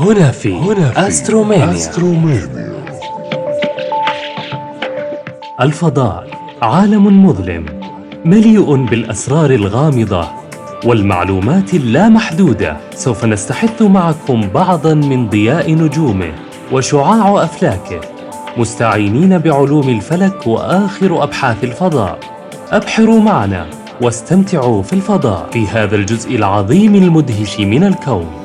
هنا في هنا في أسترومانيا. أسترومانيا. الفضاء عالم مظلم مليء بالأسرار الغامضة والمعلومات اللامحدودة. سوف نستحث معكم بعضا من ضياء نجومه وشعاع أفلاكه مستعينين بعلوم الفلك وآخر أبحاث الفضاء. أبحروا معنا واستمتعوا في الفضاء. في هذا الجزء العظيم المدهش من الكون.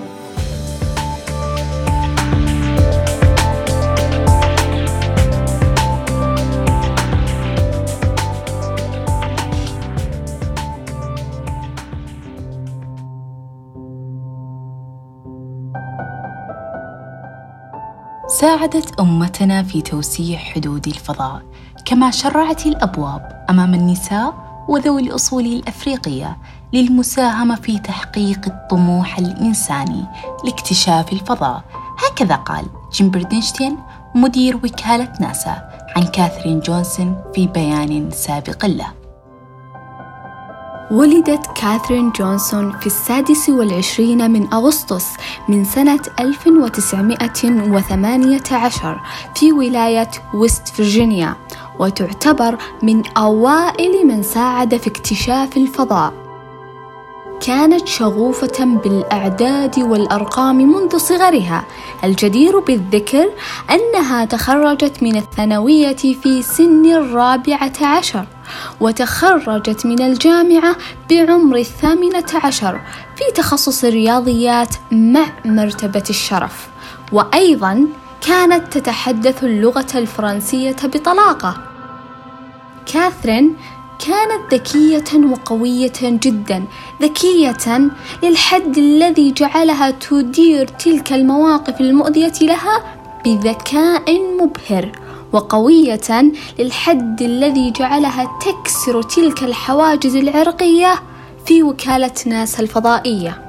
ساعدت أمتنا في توسيع حدود الفضاء كما شرعت الأبواب أمام النساء وذوي الأصول الأفريقية للمساهمة في تحقيق الطموح الإنساني لاكتشاف الفضاء. هكذا قال جيم بردنشتين مدير وكالة ناسا عن كاثرين جونسون في بيان سابق له. ولدت كاثرين جونسون في السادس والعشرين من أغسطس من سنة 1918 في ولاية ويست فرجينيا وتعتبر من أوائل من ساعد في اكتشاف الفضاء. كانت شغوفة بالأعداد والأرقام منذ صغرها. الجدير بالذكر أنها تخرجت من الثانوية في سن الرابعة عشر. وتخرجت من الجامعة بعمر الثامنة عشر في تخصص الرياضيات مع مرتبة الشرف. وأيضا كانت تتحدث اللغة الفرنسية بطلاقة. كاثرين كانت ذكية وقوية جدا ذكية للحد الذي جعلها تدير تلك المواقف المؤذية لها بذكاء مبهر. وقوية للحد الذي جعلها تكسر تلك الحواجز العرقية في وكالة ناسا الفضائية.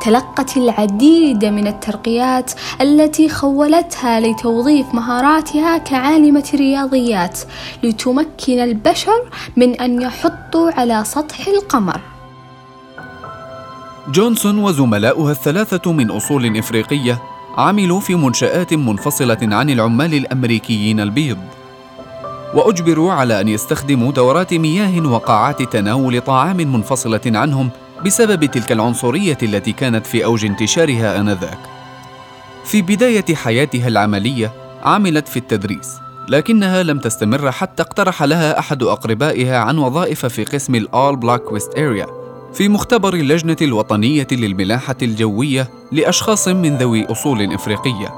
تلقت العديد من الترقيات التي خولتها لتوظيف مهاراتها كعالمة رياضيات لتمكن البشر من أن يحطوا على سطح القمر. جونسون وزملاؤها الثلاثة من أصول إفريقية عملوا في منشآت منفصلة عن العمال الأمريكيين البيض وأجبروا على أن يستخدموا دورات مياه وقاعات تناول طعام منفصلة عنهم بسبب تلك العنصرية التي كانت في أوج انتشارها آنذاك. في بداية حياتها العملية عملت في التدريس، لكنها لم تستمر حتى اقترح لها أحد أقربائها عن وظائف في قسم الآل بلاك ويست أريا في مختبر اللجنة الوطنية للملاحة الجوية لأشخاص من ذوي أصول إفريقية.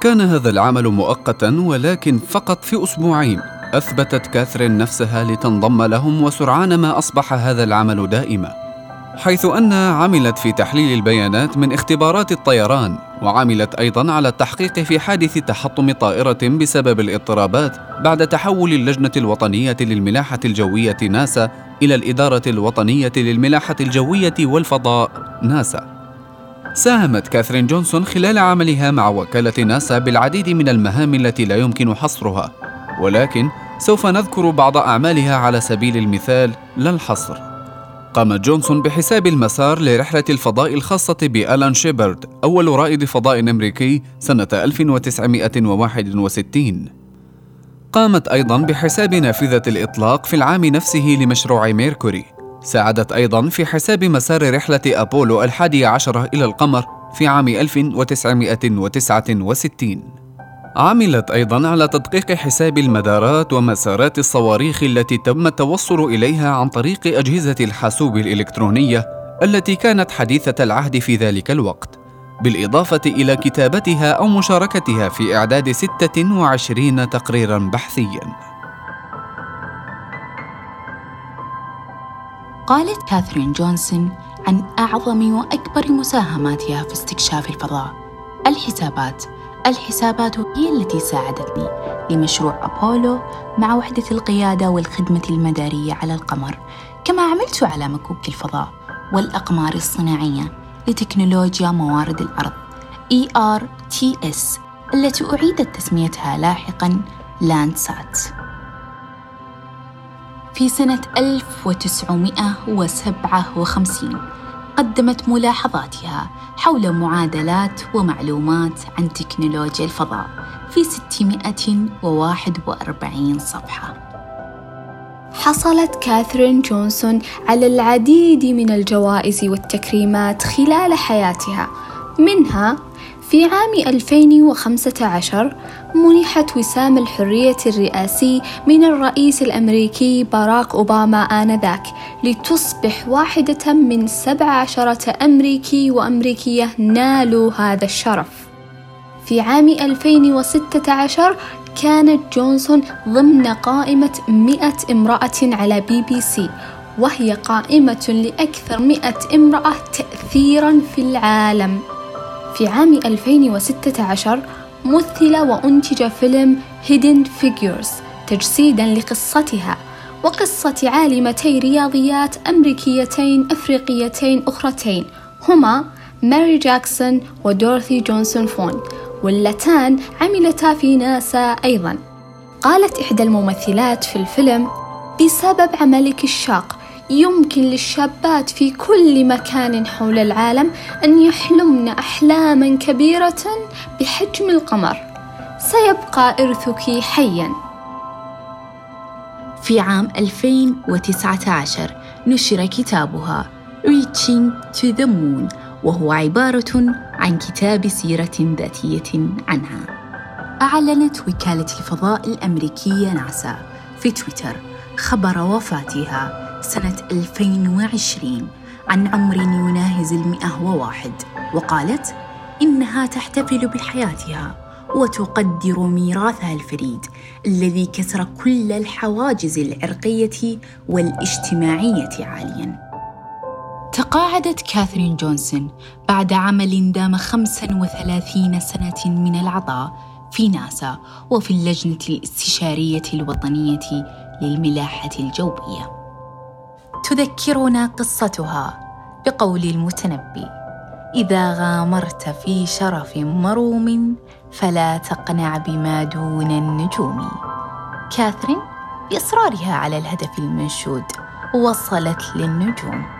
كان هذا العمل مؤقتا ولكن فقط في أسبوعين أثبتت كاثرين نفسها لتنضم لهم وسرعان ما أصبح هذا العمل دائما حيث أنها عملت في تحليل البيانات من اختبارات الطيران وعملت أيضا على التحقيق في حادث تحطم طائرة بسبب الاضطرابات بعد تحول اللجنة الوطنية للملاحة الجوية ناسا إلى الإدارة الوطنية للملاحة الجوية والفضاء ناسا. ساهمت كاثرين جونسون خلال عملها مع وكالة ناسا بالعديد من المهام التي لا يمكن حصرها ولكن سوف نذكر بعض أعمالها على سبيل المثال لا الحصر قامت جونسون بحساب المسار لرحلة الفضاء الخاصة بألان شيبرد أول رائد فضاء أمريكي سنة 1961 قامت أيضا بحساب نافذة الإطلاق في العام نفسه لمشروع ميركوري. ساعدت أيضا في حساب مسار رحلة أبولو الحادي عشر إلى القمر في عام 1969 عملت أيضا على تدقيق حساب المدارات ومسارات الصواريخ التي تم التوصل إليها عن طريق أجهزة الحاسوب الإلكترونية التي كانت حديثة العهد في ذلك الوقت بالإضافة إلى كتابتها أو مشاركتها في إعداد 26 تقريرا بحثيا. قالت كاثرين جونسون عن أعظم وأكبر مساهماتها في استكشاف الفضاء الحسابات. الحسابات هي التي ساعدتني لمشروع أبولو مع وحدة القيادة والخدمة المدارية على القمر كما عملت على مكوك الفضاء والأقمار الصناعية لتكنولوجيا موارد الأرض ERTS التي أعيدت تسميتها لاحقاً لاندسات في سنة 1957 قدمت ملاحظاتها حول معادلات ومعلومات عن تكنولوجيا الفضاء في 641 صفحة. حصلت كاثرين جونسون على العديد من الجوائز والتكريمات خلال حياتها منها في عام 2015 منحت وسام الحرية الرئاسي من الرئيس الأمريكي باراك أوباما آنذاك لتصبح واحدة من سبع عشرة أمريكي وأمريكية نالوا هذا الشرف. في عام 2016 كانت جونسون ضمن قائمة 100 امرأة على بي بي سي وهي قائمة لأكثر 100 امرأة تأثيرا في العالم. في عام 2016 مثل وأنتج فيلم Hidden Figures تجسيدا لقصتها وقصة عالمتي رياضيات أمريكيتين أفريقيتين أخرتين هما ماري جاكسون ودورثي جونسون فون واللتان عملتا في ناسا أيضا. قالت إحدى الممثلات في الفيلم بسبب عملك الشاق يمكن للشابات في كل مكان حول العالم أن يحلمن أحلاما كبيرة بحجم القمر. سيبقى إرثك حيا. في عام 2019 نشر كتابها Reaching to the Moon وهو عبارة عن كتاب سيرة ذاتية عنها. أعلنت وكالة الفضاء الأمريكية ناسا في تويتر خبر وفاتها. سنة 2020 عن عمر يناهز المئة وواحد وقالت إنها تحتفل بحياتها وتقدر ميراثها الفريد الذي كسر كل الحواجز العرقية والاجتماعية عالياً تقاعدت كاثرين جونسون بعد عمل دام 35 سنة من العطاء في ناسا وفي اللجنة الإستشارية الوطنية للملاحة الجوية. تذكرنا قصتها بقول المتنبي: إذا غامرت في شرف مروم فلا تقنع بما دون النجوم. كاثرين بإصرارها على الهدف المنشود وصلت للنجوم.